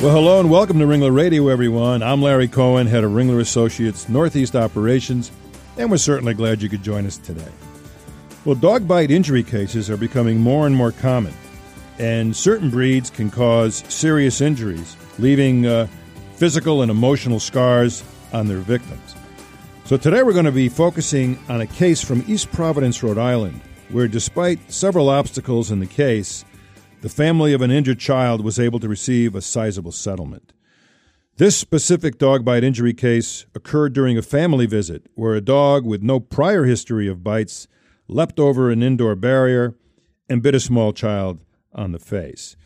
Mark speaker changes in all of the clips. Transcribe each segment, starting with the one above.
Speaker 1: Well, hello and welcome to Ringler Radio, everyone. I'm Larry Cohen, head of Ringler Associates Northeast Operations, and we're certainly glad you could join us today. Well, dog bite injury cases are becoming more and more common, and certain breeds can cause serious injuries, leaving uh, physical and emotional scars on their victims. So today we're going to be focusing on a case from East Providence, Rhode Island, where despite several obstacles in the case, the family of an injured child was able to receive a sizable settlement. This specific dog bite injury case occurred during a family visit where a dog with no prior history of bites leapt over an indoor barrier and bit a small child on the face.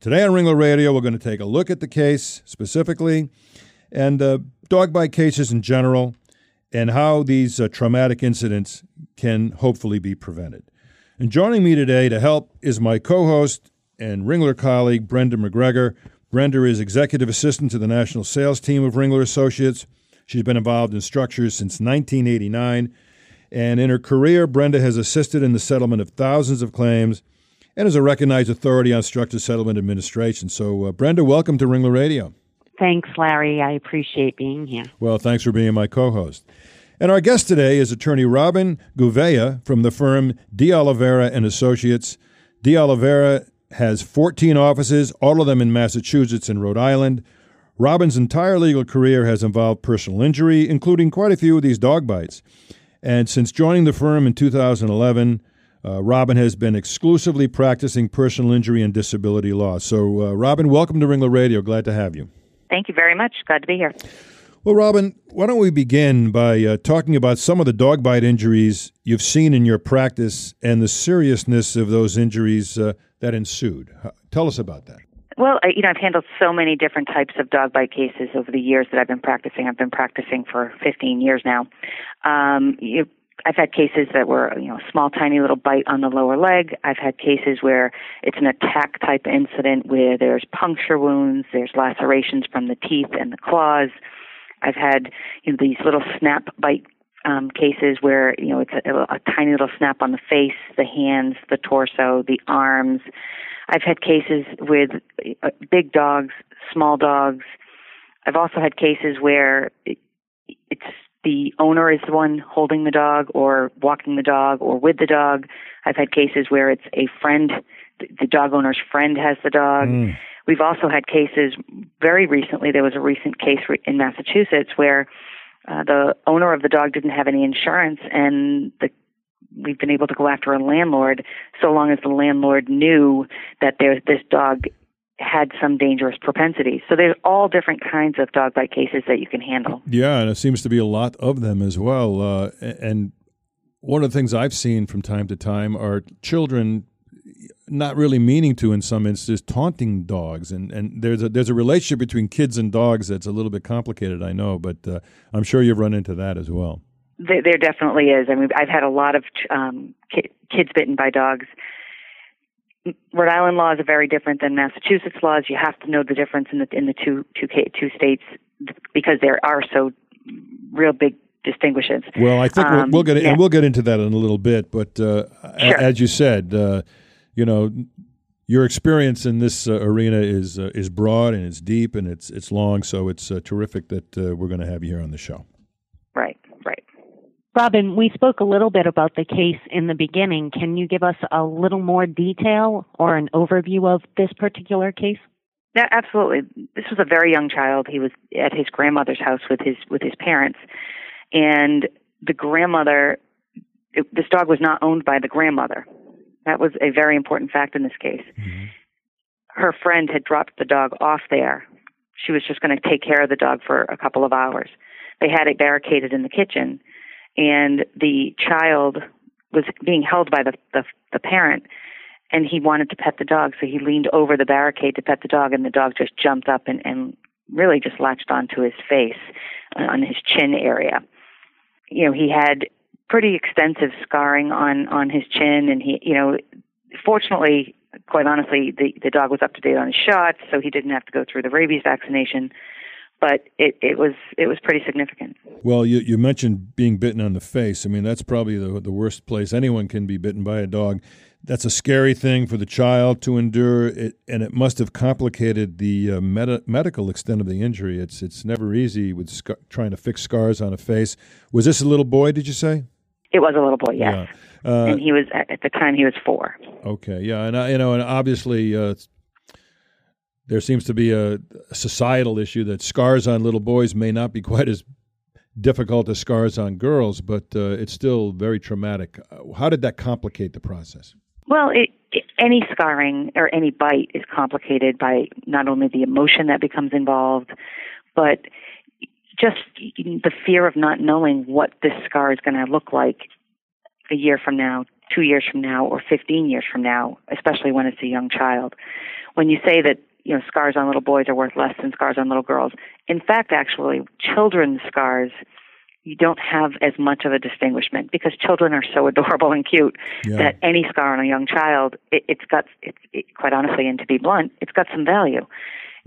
Speaker 1: Today on Ringler Radio, we're going to take a look at the case specifically and uh, dog bite cases in general and how these uh, traumatic incidents can hopefully be prevented. And joining me today to help is my co host and Ringler colleague, Brenda MacGregor. Brenda is executive assistant to the national sales team of Ringler Associates. She's been involved in structures since 1989. And in her career, Brenda has assisted in the settlement of thousands of claims and is a recognized authority on structured settlement administration. So, uh, Brenda, welcome to Ringler Radio.
Speaker 2: Thanks, Larry. I appreciate being here.
Speaker 1: Well, thanks for being my co host. And our guest today is attorney Robin Gouveia from the firm D'Oliveira and Associates. D'Oliveira has 14 offices, all of them in Massachusetts and Rhode Island. Robin's entire legal career has involved personal injury, including quite a few of these dog bites. And since joining the firm in 2011, uh, Robin has been exclusively practicing personal injury and disability law. So, uh, Robin, welcome to Ringler Radio. Glad to have you.
Speaker 3: Thank you very much. Glad to be here.
Speaker 1: Well, Robin, why don't we begin by uh, talking about some of the dog bite injuries you've seen in your practice and the seriousness of those injuries uh, that ensued? Tell us about that.
Speaker 3: Well, you know, I've handled so many different types of dog bite cases over the years that I've been practicing. I've been practicing for 15 years now. Um, you, I've had cases that were, you know, a small, tiny little bite on the lower leg. I've had cases where it's an attack type incident where there's puncture wounds, there's lacerations from the teeth and the claws. I've had you know these little snap bite um, cases where you know it's a, a tiny little snap on the face, the hands, the torso, the arms. I've had cases with uh, big dogs, small dogs. I've also had cases where it, it's the owner is the one holding the dog or walking the dog or with the dog. I've had cases where it's a friend, the dog owner's friend has the dog. Mm. We've also had cases very recently. There was a recent case in Massachusetts where uh, the owner of the dog didn't have any insurance, and the we've been able to go after a landlord so long as the landlord knew that there this dog had some dangerous propensities. So there's all different kinds of dog bite cases that you can handle.
Speaker 1: Yeah, and it seems to be a lot of them as well. Uh, and one of the things I've seen from time to time are children not really meaning to in some instances taunting dogs and, and there's a there's a relationship between kids and dogs that's a little bit complicated I know but uh, I'm sure you've run into that as well
Speaker 3: there, there definitely is I mean I've had a lot of um, ki- kids bitten by dogs Rhode Island laws are very different than Massachusetts laws you have to know the difference in the in the two two two states because there are so real big distinguishes.
Speaker 1: Well, I think um, we'll, we'll, get yeah. and we'll get into that in a little bit. But uh, sure. as you said, uh, you know, your experience in this uh, arena is uh, is broad and it's deep and it's it's long. So it's uh, terrific that uh, we're going to have you here on the show.
Speaker 3: Right, right.
Speaker 2: Robin, we spoke a little bit about the case in the beginning. Can you give us a little more detail or an overview of this particular case?
Speaker 3: Yeah, absolutely. This was a very young child. He was at his grandmother's house with his with his parents, and the grandmother. It, this dog was not owned by the grandmother. That was a very important fact in this case. Mm-hmm. Her friend had dropped the dog off there. She was just going to take care of the dog for a couple of hours. They had it barricaded in the kitchen, and the child was being held by the, the the parent and he wanted to pet the dog so he leaned over the barricade to pet the dog and the dog just jumped up and, and really just latched onto his face on his chin area you know he had pretty extensive scarring on on his chin and he you know fortunately quite honestly the the dog was up to date on his shots so he didn't have to go through the rabies vaccination but it, it was it was pretty significant.
Speaker 1: Well, you, you mentioned being bitten on the face. I mean, that's probably the the worst place anyone can be bitten by a dog. That's a scary thing for the child to endure, it, and it must have complicated the uh, med- medical extent of the injury. It's it's never easy with scar- trying to fix scars on a face. Was this a little boy? Did you say?
Speaker 3: It was a little boy, yes. Yeah. Uh, and he was at the time he was four.
Speaker 1: Okay, yeah, and uh, you know, and obviously uh, there seems to be a, a societal issue that scars on little boys may not be quite as difficult as scars on girls, but uh, it's still very traumatic. How did that complicate the process?
Speaker 3: Well, it, it, any scarring or any bite is complicated by not only the emotion that becomes involved, but just the fear of not knowing what this scar is going to look like a year from now, two years from now, or 15 years from now, especially when it's a young child. When you say that you know scars on little boys are worth less than scars on little girls. In fact, actually, children's scars you don't have as much of a distinguishment because children are so adorable and cute yeah. that any scar on a young child, it, it's got, it, it, quite honestly, and to be blunt, it's got some value.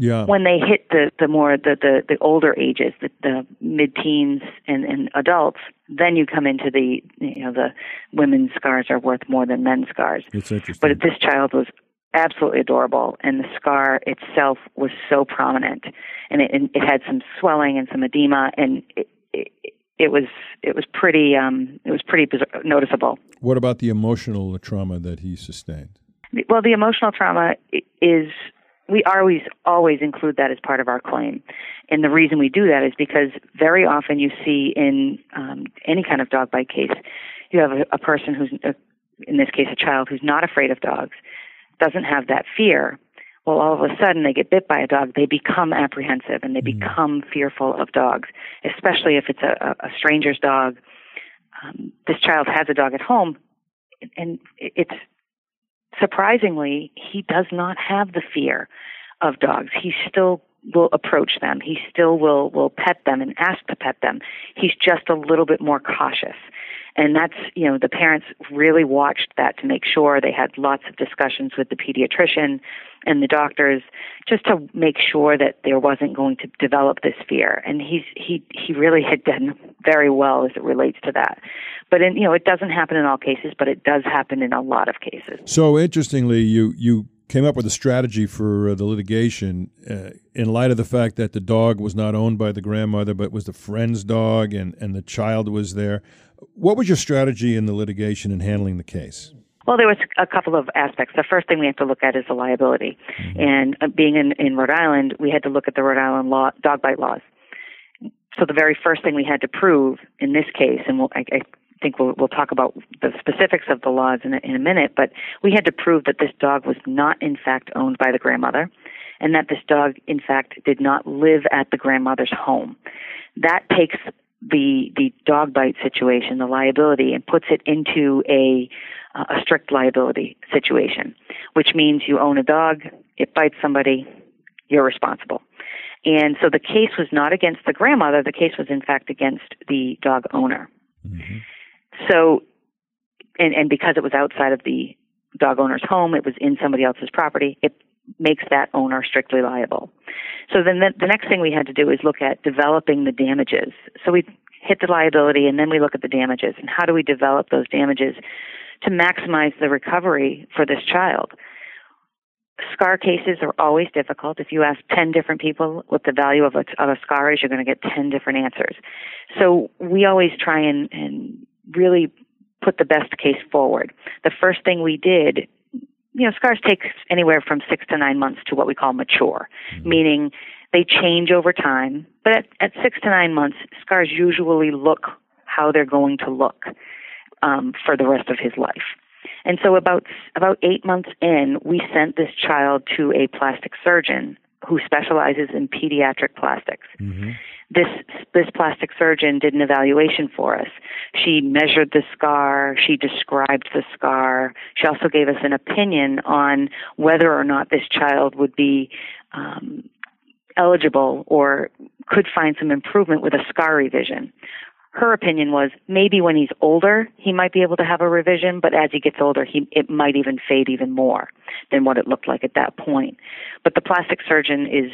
Speaker 1: Yeah.
Speaker 3: When they hit the the more the the, the older ages, the, the mid teens and, and adults, then you come into the you know the women's scars are worth more than men's scars.
Speaker 1: It's interesting.
Speaker 3: But this child was absolutely adorable, and the scar itself was so prominent, and it, it had some swelling and some edema, and it, it, it was it was pretty um, it was pretty noticeable.
Speaker 1: What about the emotional trauma that he sustained?
Speaker 3: Well, the emotional trauma is we always always include that as part of our claim, and the reason we do that is because very often you see in um, any kind of dog bite case, you have a, a person who's a, in this case a child who's not afraid of dogs doesn't have that fear, well, all of a sudden they get bit by a dog, they become apprehensive and they mm. become fearful of dogs, especially if it's a, a stranger's dog. Um, this child has a dog at home, and it's surprisingly, he does not have the fear of dogs. He still will approach them. He still will will pet them and ask to pet them. He's just a little bit more cautious. And that's, you know, the parents really watched that to make sure they had lots of discussions with the pediatrician and the doctors just to make sure that there wasn't going to develop this fear. And he's he he really had done very well as it relates to that. But in, you know, it doesn't happen in all cases, but it does happen in a lot of cases.
Speaker 1: So interestingly, you you came up with a strategy for uh, the litigation uh, in light of the fact that the dog was not owned by the grandmother but was the friend's dog and, and the child was there. What was your strategy in the litigation in handling the case?
Speaker 3: Well, there was a couple of aspects. The first thing we have to look at is the liability. Mm-hmm. And uh, being in, in Rhode Island, we had to look at the Rhode Island law, dog bite laws. So the very first thing we had to prove in this case, and we'll, I, I think we'll, we'll talk about the specifics of the laws in a, in a minute, but we had to prove that this dog was not, in fact, owned by the grandmother and that this dog, in fact, did not live at the grandmother's home. That takes the the dog bite situation, the liability, and puts it into a a strict liability situation, which means you own a dog, it bites somebody, you're responsible. And so the case was not against the grandmother, the case was in fact against the dog owner. Mm-hmm. So, and, and because it was outside of the dog owner's home, it was in somebody else's property, it makes that owner strictly liable. So then the, the next thing we had to do is look at developing the damages. So we hit the liability and then we look at the damages and how do we develop those damages to maximize the recovery for this child. Scar cases are always difficult. If you ask 10 different people what the value of a, of a scar is, you're going to get 10 different answers. So we always try and, and really put the best case forward. The first thing we did, you know, scars take anywhere from six to nine months to what we call mature, mm-hmm. meaning they change over time. But at, at six to nine months, scars usually look how they're going to look um, for the rest of his life. And so about about eight months in, we sent this child to a plastic surgeon who specializes in pediatric plastics. Mm-hmm. This this plastic surgeon did an evaluation for us. She measured the scar, she described the scar. She also gave us an opinion on whether or not this child would be um, eligible or could find some improvement with a scar revision. Her opinion was maybe when he's older he might be able to have a revision, but as he gets older he it might even fade even more than what it looked like at that point. But the plastic surgeon is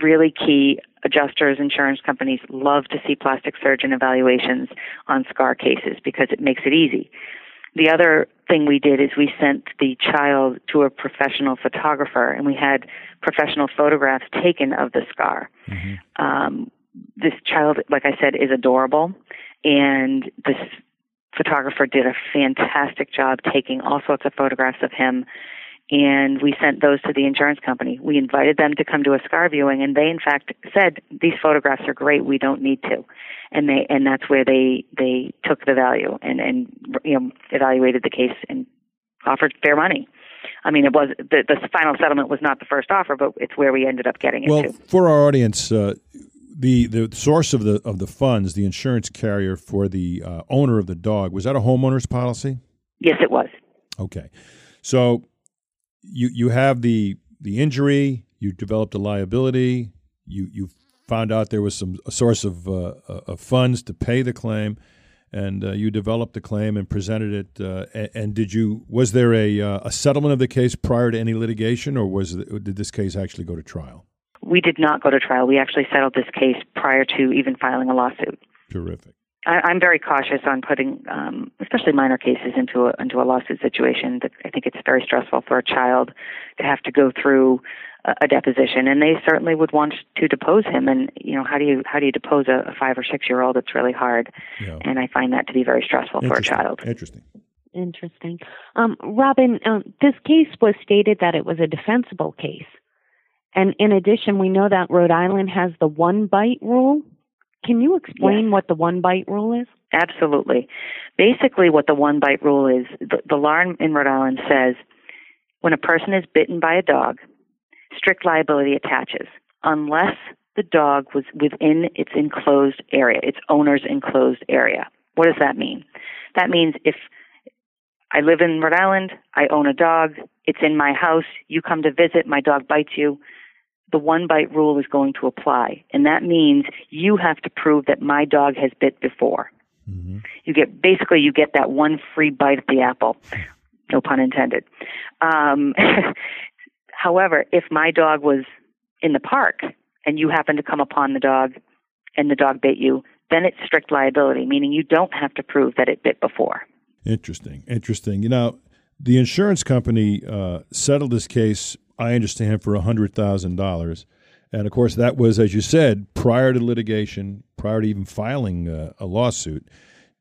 Speaker 3: really key. Adjusters, insurance companies love to see plastic surgeon evaluations on scar cases because it makes it easy. The other thing we did is we sent the child to a professional photographer and we had professional photographs taken of the scar. Mm-hmm. Um, this child, like I said, is adorable, and this photographer did a fantastic job taking all sorts of photographs of him and we sent those to the insurance company. We invited them to come to a scar viewing, and they in fact said these photographs are great. We don't need to, and they and that's where they they took the value and and you know evaluated the case and offered fair money. I mean, it was the the final settlement was not the first offer, but it's where we ended up getting it.
Speaker 1: Well,
Speaker 3: to.
Speaker 1: for our audience. Uh, the, the source of the of the funds, the insurance carrier for the uh, owner of the dog, was that a homeowner's policy?
Speaker 3: Yes, it was.
Speaker 1: Okay, so you you have the the injury, you developed a liability, you you found out there was some a source of, uh, uh of funds to pay the claim, and uh, you developed the claim and presented it. Uh, and, and, did you was there a uh, a settlement of the case prior to any litigation, or was it, did this case actually go to trial?
Speaker 3: We did not go to trial. We actually settled this case prior to even filing a lawsuit.
Speaker 1: Terrific.
Speaker 3: I, am very cautious on putting, um, especially minor cases, into a into a lawsuit situation. I think it's very stressful for a child to have to go through a, a deposition, and they certainly would want to depose him. And you know, how do you how do you depose a, a five or six year old? It's really hard, yeah. and I find that to be very stressful for a child.
Speaker 1: Interesting.
Speaker 2: Interesting. Um, Robin, um, this case was stated that it was a defensible case. And in addition, we know that Rhode Island has the one bite rule. Can you explain yes. what the one bite rule is?
Speaker 3: Absolutely. Basically, what the one bite rule is, the, the law in Rhode Island says when a person is bitten by a dog, strict liability attaches unless the dog was within its enclosed area, its owner's enclosed area. What does that mean? That means if I live in Rhode Island, I own a dog, it's in my house, you come to visit, my dog bites you, the one bite rule is going to apply. And that means you have to prove that my dog has bit before. Mm-hmm. You get basically you get that one free bite at the apple. No pun intended. Um, however, if my dog was in the park and you happen to come upon the dog and the dog bit you, then it's strict liability, meaning you don't have to prove that it bit before.
Speaker 1: Interesting. Interesting. You know, the insurance company uh, settled this case I understand, for $100,000. And of course, that was, as you said, prior to litigation, prior to even filing uh, a lawsuit.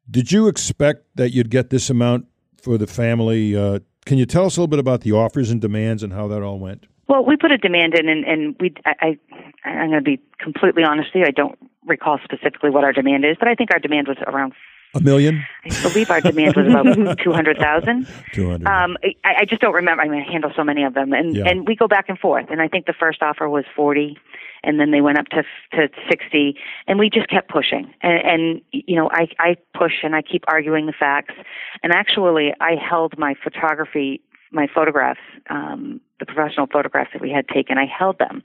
Speaker 1: Did you expect that you'd get this amount for the family? Uh, can you tell us a little bit about the offers and demands and how that all went?
Speaker 3: Well, we put a demand in, and, and we. I, I, I'm going to be completely honest with you. I don't recall specifically what our demand is, but I think our demand was around
Speaker 1: a million?
Speaker 3: I believe our demand was about 200,000.
Speaker 1: 200.
Speaker 3: Um, I, I just don't remember. I mean, I handle so many of them. And, yeah. and we go back and forth. And I think the first offer was 40 and then they went up to to 60 and we just kept pushing and, and you know I I push and I keep arguing the facts and actually I held my photography my photographs um the professional photographs that we had taken I held them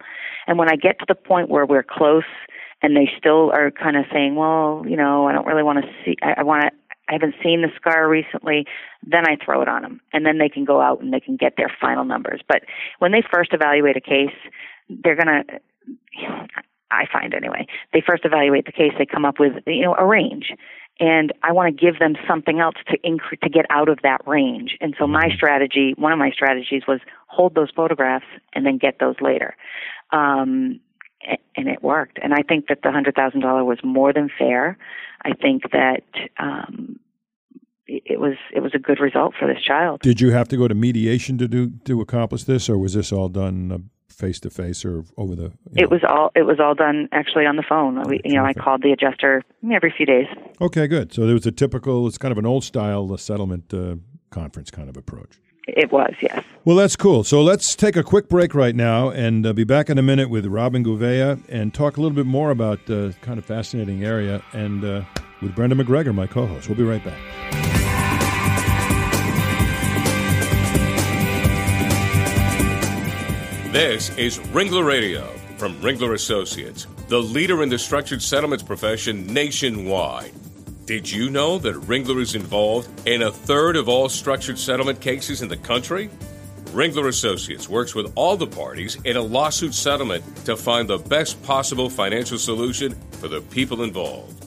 Speaker 3: and when I get to the point where we're close and they still are kind of saying, well, you know, I don't really want to see, I, I want to, I haven't seen the scar recently, then I throw it on them. And then they can go out and they can get their final numbers. But when they first evaluate a case, they're going to, I find anyway, they first evaluate the case, they come up with, you know, a range. And I want to give them something else to increase, to get out of that range. And so my mm-hmm. strategy, one of my strategies was hold those photographs and then get those later. Um, and it worked. And I think that the hundred thousand dollar was more than fair. I think that um, it was it was a good result for this child.
Speaker 1: Did you have to go to mediation to do to accomplish this, or was this all done face to face or over the?
Speaker 3: It know? was all it was all done actually on the phone. We, you know, I called the adjuster every few days.
Speaker 1: Okay, good. So there was a typical. It's kind of an old style settlement uh, conference kind of approach.
Speaker 3: It was, yes.
Speaker 1: Well, that's cool. So let's take a quick break right now and uh, be back in a minute with Robin Gouveia and talk a little bit more about uh, kind of fascinating area and uh, with Brenda MacGregor, my co-host. We'll be right back.
Speaker 4: This is Ringler Radio from Ringler Associates, the leader in the structured settlements profession nationwide. Did you know that Ringler is involved in a third of all structured settlement cases in the country? Ringler Associates works with all the parties in a lawsuit settlement to find the best possible financial solution for the people involved.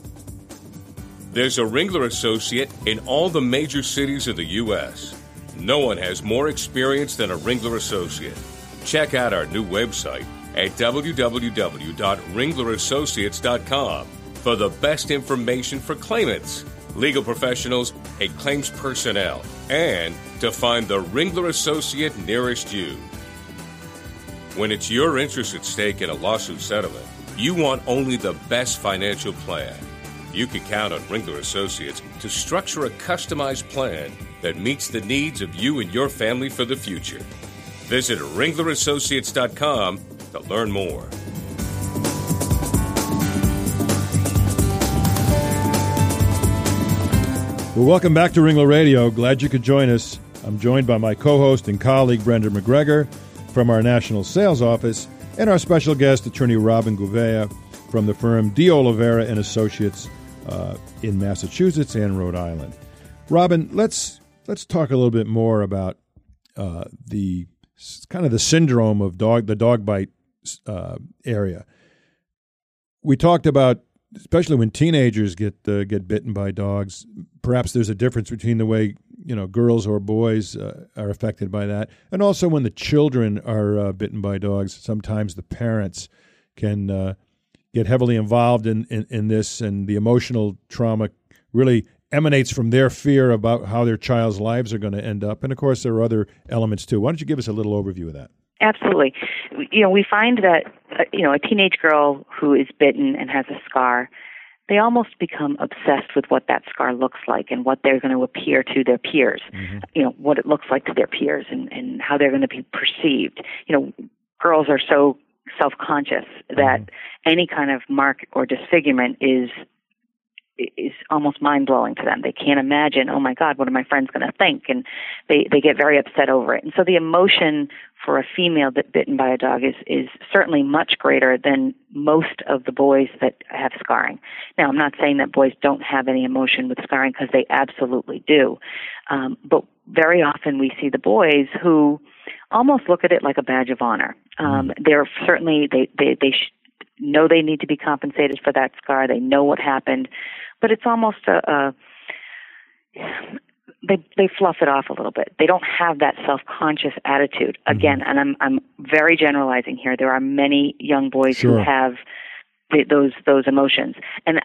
Speaker 4: There's a Ringler Associate in all the major cities of the U.S. No one has more experience than a Ringler Associate. Check out our new website at www.ringlerassociates.com for the best information for claimants, legal professionals, and claims personnel, and to find the Ringler Associate nearest you. When it's your interest at stake in a lawsuit settlement, you want only the best financial plan. You can count on Ringler Associates to structure a customized plan that meets the needs of you and your family for the future. Visit ringlerassociates.com to learn more.
Speaker 1: Well, welcome back to Ringler Radio. Glad you could join us. I'm joined by my co host and colleague, Brenda MacGregor, from our national sales office, and our special guest, attorney Robin Gouveia, from the firm D'Oliveira and Associates uh, in Massachusetts and Rhode Island. Robin, let's let's talk a little bit more about uh, the kind of the syndrome of dog the dog bite uh, area. We talked about especially when teenagers get uh, get bitten by dogs. Perhaps there's a difference between the way you know girls or boys uh, are affected by that, and also when the children are uh, bitten by dogs. Sometimes the parents can uh, get heavily involved in, in in this, and the emotional trauma really emanates from their fear about how their child's lives are going to end up. And of course, there are other elements too. Why don't you give us a little overview of that?
Speaker 3: Absolutely. You know, we find that, uh, you know, a teenage girl who is bitten and has a scar, they almost become obsessed with what that scar looks like and what they're going to appear to their peers, mm-hmm. you know, what it looks like to their peers and, and how they're going to be perceived. You know, girls are so self conscious that mm-hmm. any kind of mark or disfigurement is is almost mind blowing to them. They can't imagine, oh my God, what are my friends going to think? And they they get very upset over it. And so the emotion for a female that bitten by a dog is is certainly much greater than most of the boys that have scarring. Now, I'm not saying that boys don't have any emotion with scarring because they absolutely do, um, but very often we see the boys who almost look at it like a badge of honor. Um, mm. they're certainly they they they. Sh- know they need to be compensated for that scar. They know what happened, but it's almost a, a they they fluff it off a little bit. They don't have that self-conscious attitude. Mm-hmm. Again, mm-hmm. and I'm I'm very generalizing here. There are many young boys sure. who have the, those those emotions, and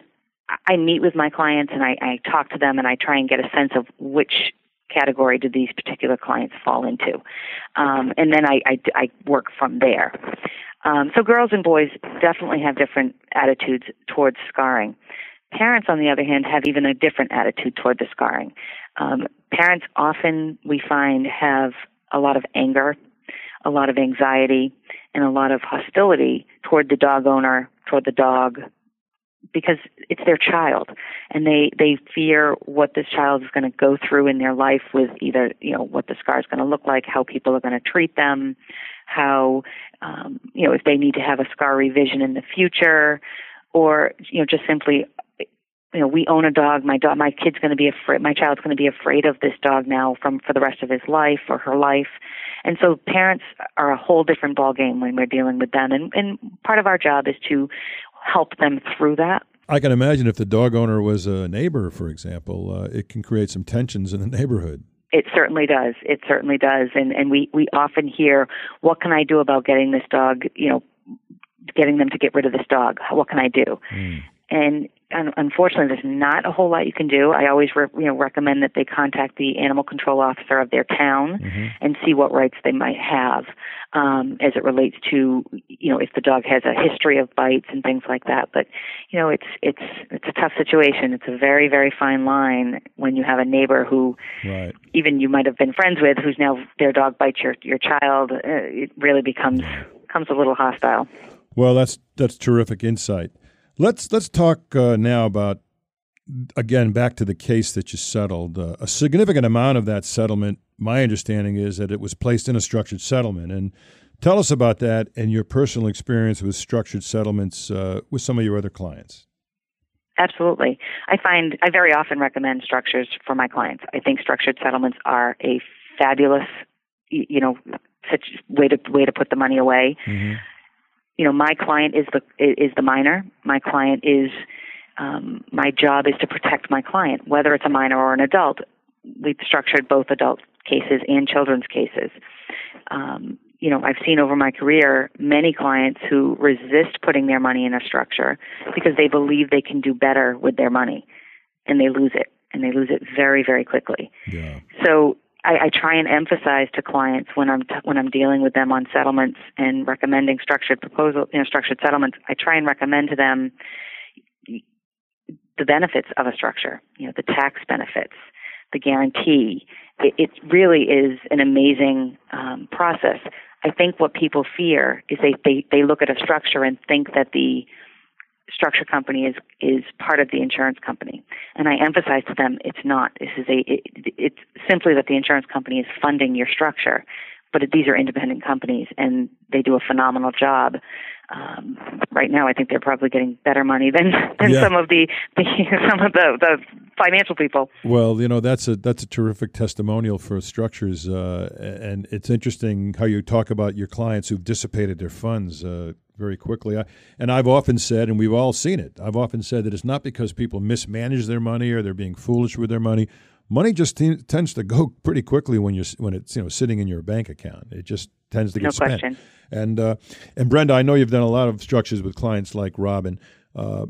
Speaker 3: I meet with my clients and I, I talk to them and I try and get a sense of which category do these particular clients fall into, um, and then I, I I work from there. Um, so girls and boys definitely have different attitudes towards scarring. Parents, on the other hand, have even a different attitude toward the scarring. Um, parents often, we find, have a lot of anger, a lot of anxiety, and a lot of hostility toward the dog owner, toward the dog, because it's their child and they they fear what this child is going to go through in their life with either you know what the scar is going to look like how people are going to treat them how um, you know if they need to have a scar revision in the future or you know just simply you know we own a dog. My dog my kid's going to be afraid my child's going to be afraid of this dog now from for the rest of his life or her life. And so parents are a whole different ball game when we're dealing with them and and part of our job is to help them through that.
Speaker 1: I can imagine if the dog owner was a neighbor, for example, uh, it can create some tensions in the neighborhood.
Speaker 3: It certainly does. It certainly does. And and we we often hear, "What can I do about getting this dog? You know, getting them to get rid of this dog? What can I do?" Mm. And unfortunately, there's not a whole lot you can do. I always re- you know recommend that they contact the animal control officer of their town mm-hmm. and see what rights they might have um, as it relates to you know if the dog has a history of bites and things like that. But you know, it's it's it's a tough situation. It's a very very fine line when you have a neighbor who right. even you might have been friends with, who's now their dog bites your your child. Uh, it really becomes becomes a little hostile.
Speaker 1: Well, that's that's terrific insight. Let's let's talk uh, now about again back to the case that you settled. Uh, a significant amount of that settlement, my understanding is that it was placed in a structured settlement. And tell us about that and your personal experience with structured settlements uh, with some of your other clients.
Speaker 3: Absolutely. I find I very often recommend structures for my clients. I think structured settlements are a fabulous, you know, such way to way to put the money away. Mm-hmm you know, my client is the is the minor. My client is um, my job is to protect my client, whether it's a minor or an adult. We've structured both adult cases and children's cases. Um, you know, I've seen over my career many clients who resist putting their money in a structure because they believe they can do better with their money, and they lose it, and they lose it very, very quickly. Yeah. So I, I try and emphasize to clients when I'm t- when I'm dealing with them on settlements and recommending structured proposal, you know, structured settlements. I try and recommend to them the benefits of a structure. You know, the tax benefits, the guarantee. It, it really is an amazing um, process. I think what people fear is they, they they look at a structure and think that the structure company is is part of the insurance company. And i emphasize to them it's not this is a it, it's simply that the insurance company is funding your structure but these are independent companies and they do a phenomenal job um, right now I think they're probably getting better money than than yeah. some of the, the some of the, the financial people.
Speaker 1: Well, you know that's a that's a terrific testimonial for structures, uh, and it's interesting how you talk about your clients who've dissipated their funds. Uh, very quickly. I, and I've often said, and we've all seen it, I've often said that it's not because people mismanage their money or they're being foolish with their money. Money just t- tends to go pretty quickly when you're when it's you know sitting in your bank account. It just tends to get
Speaker 3: no
Speaker 1: spent.
Speaker 3: Question.
Speaker 1: And uh, and Brenda, I know you've done a lot of structures with clients like Robin, uh,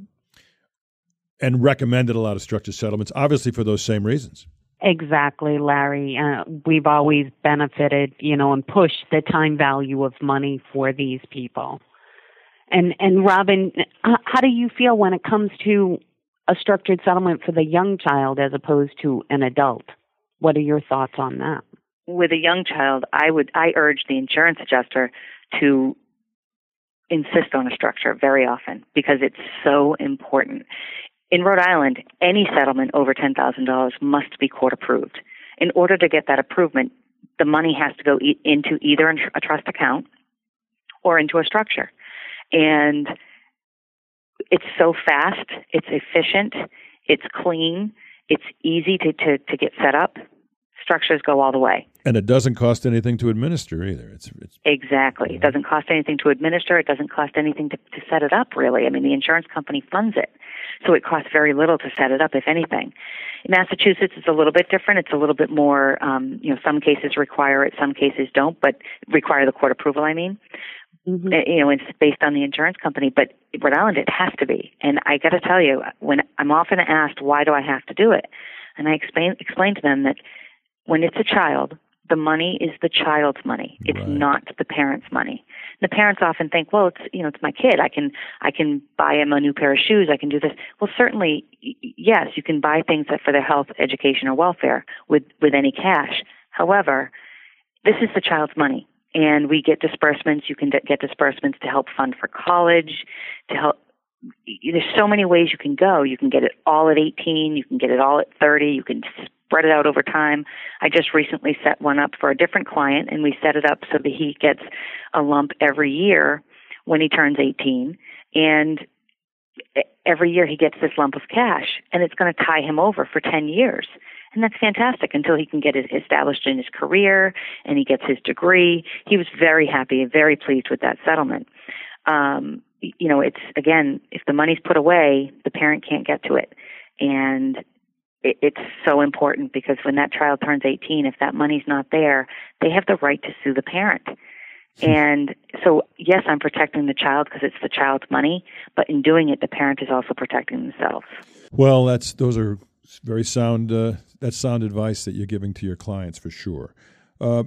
Speaker 1: and recommended a lot of structured settlements, obviously for those same reasons.
Speaker 2: Exactly, Larry. Uh, we've always benefited, you know, and pushed the time value of money for these people. And and Robin, how do you feel when it comes to a structured settlement for the young child as opposed to an adult? What are your thoughts on that?
Speaker 3: With a young child, I would I urge the insurance adjuster to insist on a structure very often because it's so important. In Rhode Island, any settlement over $10,000 must be court approved. In order to get that approval, the money has to go e- into either a trust account or into a structure and it's so fast, it's efficient, it's clean, it's easy to, to, to get set up. Structures go all the way.
Speaker 1: And it doesn't cost anything to administer either. It's, it's
Speaker 3: exactly. It doesn't cost anything to administer. It doesn't cost anything to, to set it up. Really, I mean, the insurance company funds it, so it costs very little to set it up, if anything. In Massachusetts, it's a little bit different. It's a little bit more. Um, you know, some cases require it, some cases don't, but require the court approval. I mean, Mm-hmm. You know, it's based on the insurance company, but Rhode Island it has to be. And I got to tell you, when I'm often asked why do I have to do it, and I explain explain to them that when it's a child, the money is the child's money. It's right. not the parent's money. The parents often think, well, it's you know, it's my kid. I can I can buy him a new pair of shoes. I can do this. Well, certainly, yes, you can buy things that for their health, education, or welfare with with any cash. However, this is the child's money and we get disbursements. You can get disbursements to help fund for college, to help. There's so many ways you can go. You can get it all at 18. You can get it all at 30. You can spread it out over time. I just recently set one up for a different client, and we set it up so that he gets a lump every year when he turns 18, and every year he gets this lump of cash, and it's going to tie him over for 10 years. And that's fantastic until he can get established in his career and he gets his degree. He was very happy and very pleased with that settlement. Um, you know, it's again, if the money's put away, the parent can't get to it. And it, it's so important because when that child turns 18, if that money's not there, they have the right to sue the parent. And so, yes, I'm protecting the child because it's the child's money, but in doing it, the parent is also protecting themselves.
Speaker 1: Well, that's those are very sound. Uh, that's sound advice that you're giving to your clients for sure. Uh,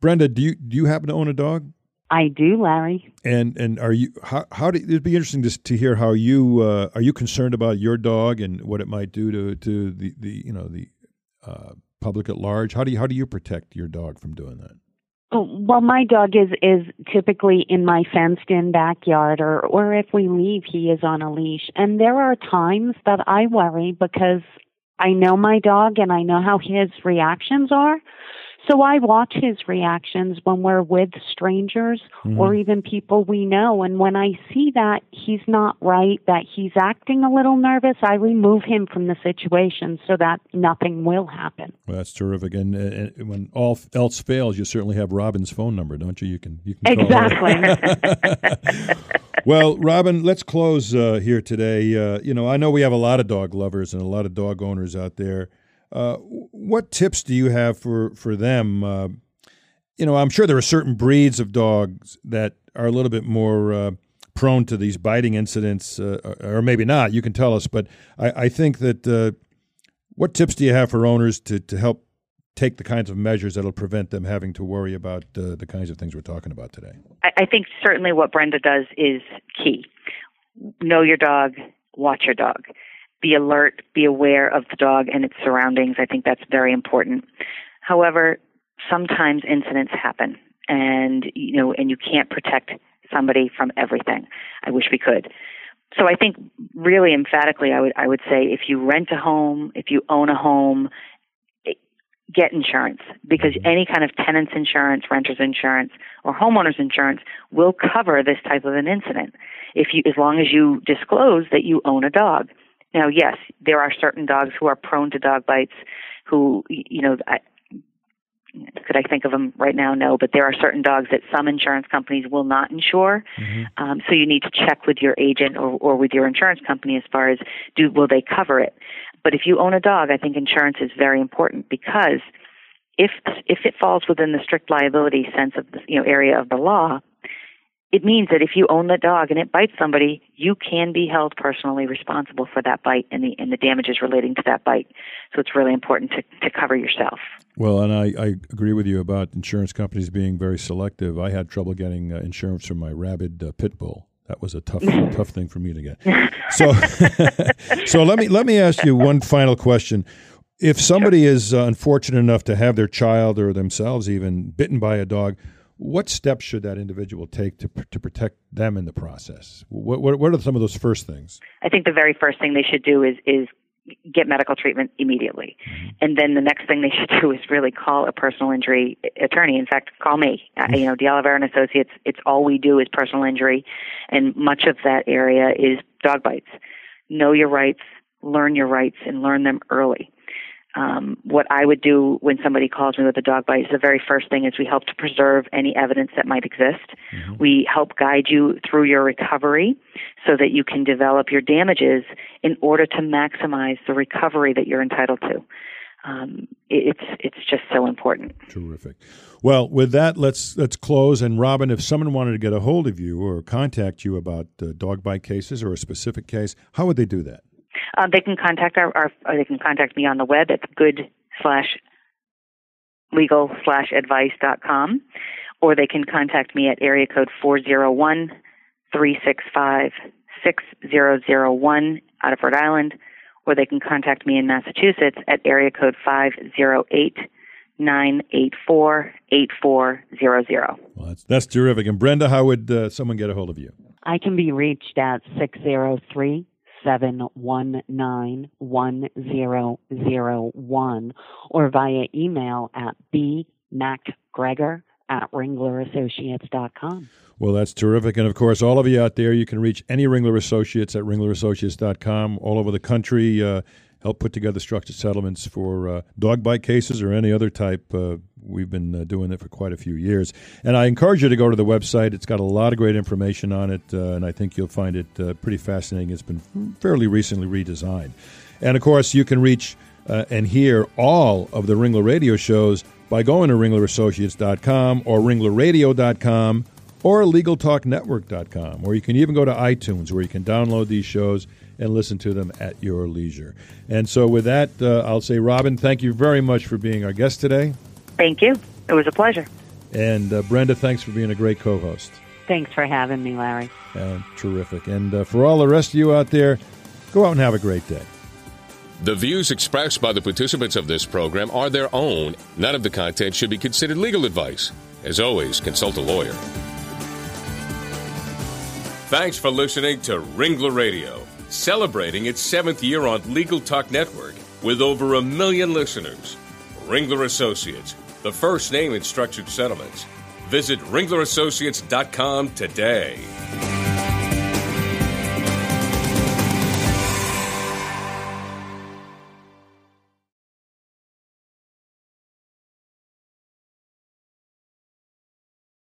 Speaker 1: Brenda, do you do you happen to own a dog?
Speaker 2: I do, Larry.
Speaker 1: And and are you how how do it'd be interesting to to hear how you uh, are you concerned about your dog and what it might do to to the the you know the uh, public at large? How do you how do you protect your dog from doing that?
Speaker 2: Well, my dog is is typically in my fenced in backyard, or or if we leave, he is on a leash. And there are times that I worry because I know my dog and I know how his reactions are. So I watch his reactions when we're with strangers mm-hmm. or even people we know. And when I see that he's not right, that he's acting a little nervous, I remove him from the situation so that nothing will happen.
Speaker 1: Well, that's terrific. And, uh, when all else fails, you certainly have Robin's phone number, don't you? You can you can
Speaker 2: exactly.
Speaker 1: well, Robin, let's close uh, here today. Uh, you know, I know we have a lot of dog lovers and a lot of dog owners out there. Uh, what tips do you have for for them? Uh, you know, I'm sure there are certain breeds of dogs that are a little bit more uh, prone to these biting incidents, uh, or maybe not. You can tell us, but I, I think that uh, what tips do you have for owners to to help take the kinds of measures that'll prevent them having to worry about the kinds of things we're talking about today?
Speaker 3: I, I think certainly what Brenda does is key. Know your dog, watch your dog be alert, be aware of the dog and its surroundings. I think that's very important. However, sometimes incidents happen and you know and you can't protect somebody from everything. I wish we could. So I think really emphatically I would I would say if you rent a home, if you own a home, eh, get insurance because mm-hmm. any kind of tenant's insurance, renter's insurance, or homeowner's insurance will cover this type of an incident. If you as long as you disclose that you own a dog. Now, yes, there are certain dogs who are prone to dog bites who, you know, I, could I think of them right now? No, but there are certain dogs that some insurance companies will not insure. Mm-hmm. Um, so you need to check with your agent or, or with your insurance company as far as do will they cover it. But if you own a dog, I think insurance is very important because if if it falls within the strict liability sense of the you know area of the law, it means that if you own the dog and it bites somebody, you can be held personally responsible for that bite and the and the damages relating to that bite. So it's really important to, to cover yourself.
Speaker 1: Well, and I, I agree with you about insurance companies being very selective. I had trouble getting uh, insurance for my rabid uh, pit bull. That was a tough tough thing for me to get. So so let me let me ask you one final question. If somebody is uh, unfortunate enough to have their child or themselves even bitten by a dog, what steps should that individual take to, to protect them in the process? What, what, what are some of those first things?
Speaker 3: I think the very first thing they should do is, is get medical treatment immediately. Mm-hmm. And then the next thing they should do is really call a personal injury attorney. In fact, call me. Mm-hmm. you know, D'Oliveira and Associates, it's all we do is personal injury. And much of that area is dog bites. Know your rights, learn your rights, and learn them early um, what I would do when somebody calls me with a dog bite is the very first thing is we help to preserve any evidence that might exist. Mm-hmm. We help guide you through your recovery so that you can develop your damages in order to maximize the recovery that you're entitled to. Um, it's it's just so important.
Speaker 1: Terrific. Well, with that, let's let's close. And Robin, if someone wanted to get a hold of you or contact you about uh, dog bite cases or a specific case, how would they do that?
Speaker 3: Um, they can contact our, our they can contact me on the web at good slash legal slash advice dot com, or they can contact me at area code four zero one three six five six zero zero one out of Rhode Island, or they can contact me in Massachusetts at area code five zero eight nine eight four eight four zero zero.
Speaker 1: Well, that's that's terrific. And Brenda, how would uh, someone get a hold of you?
Speaker 2: I can be reached at six zero three seven one nine one zero zero one or via email at bmacgregor at ringlerassociates.com.
Speaker 1: Well, that's terrific. And of course, all of you out there, you can reach any Ringler Associates at ringlerassociates.com all over the country. Uh, help put together structured settlements for uh, dog bite cases or any other type. Uh, we've been uh, doing it for quite a few years. And I encourage you to go to the website. It's got a lot of great information on it, uh, and I think you'll find it uh, pretty fascinating. It's been fairly recently redesigned. And of course, you can reach uh, and hear all of the Ringler radio shows by going to ringlerassociates.com or ringlerradio.com or LegalTalkNetwork.com, or you can even go to iTunes where you can download these shows and listen to them at your leisure. And so, with that, uh, I'll say, Robin, thank you very much for being our guest today.
Speaker 3: Thank you. It was a pleasure.
Speaker 1: And uh, Brenda, thanks for being a great co host.
Speaker 2: Thanks for having me, Larry.
Speaker 1: Uh, terrific. And uh, for all the rest of you out there, go out and have a great day.
Speaker 4: The views expressed by the participants of this program are their own. None of the content should be considered legal advice. As always, consult a lawyer. Thanks for listening to Ringler Radio, celebrating its seventh year on Legal Talk Network with over a million listeners. Ringler Associates, the first name in structured settlements. Visit ringlerassociates.com today.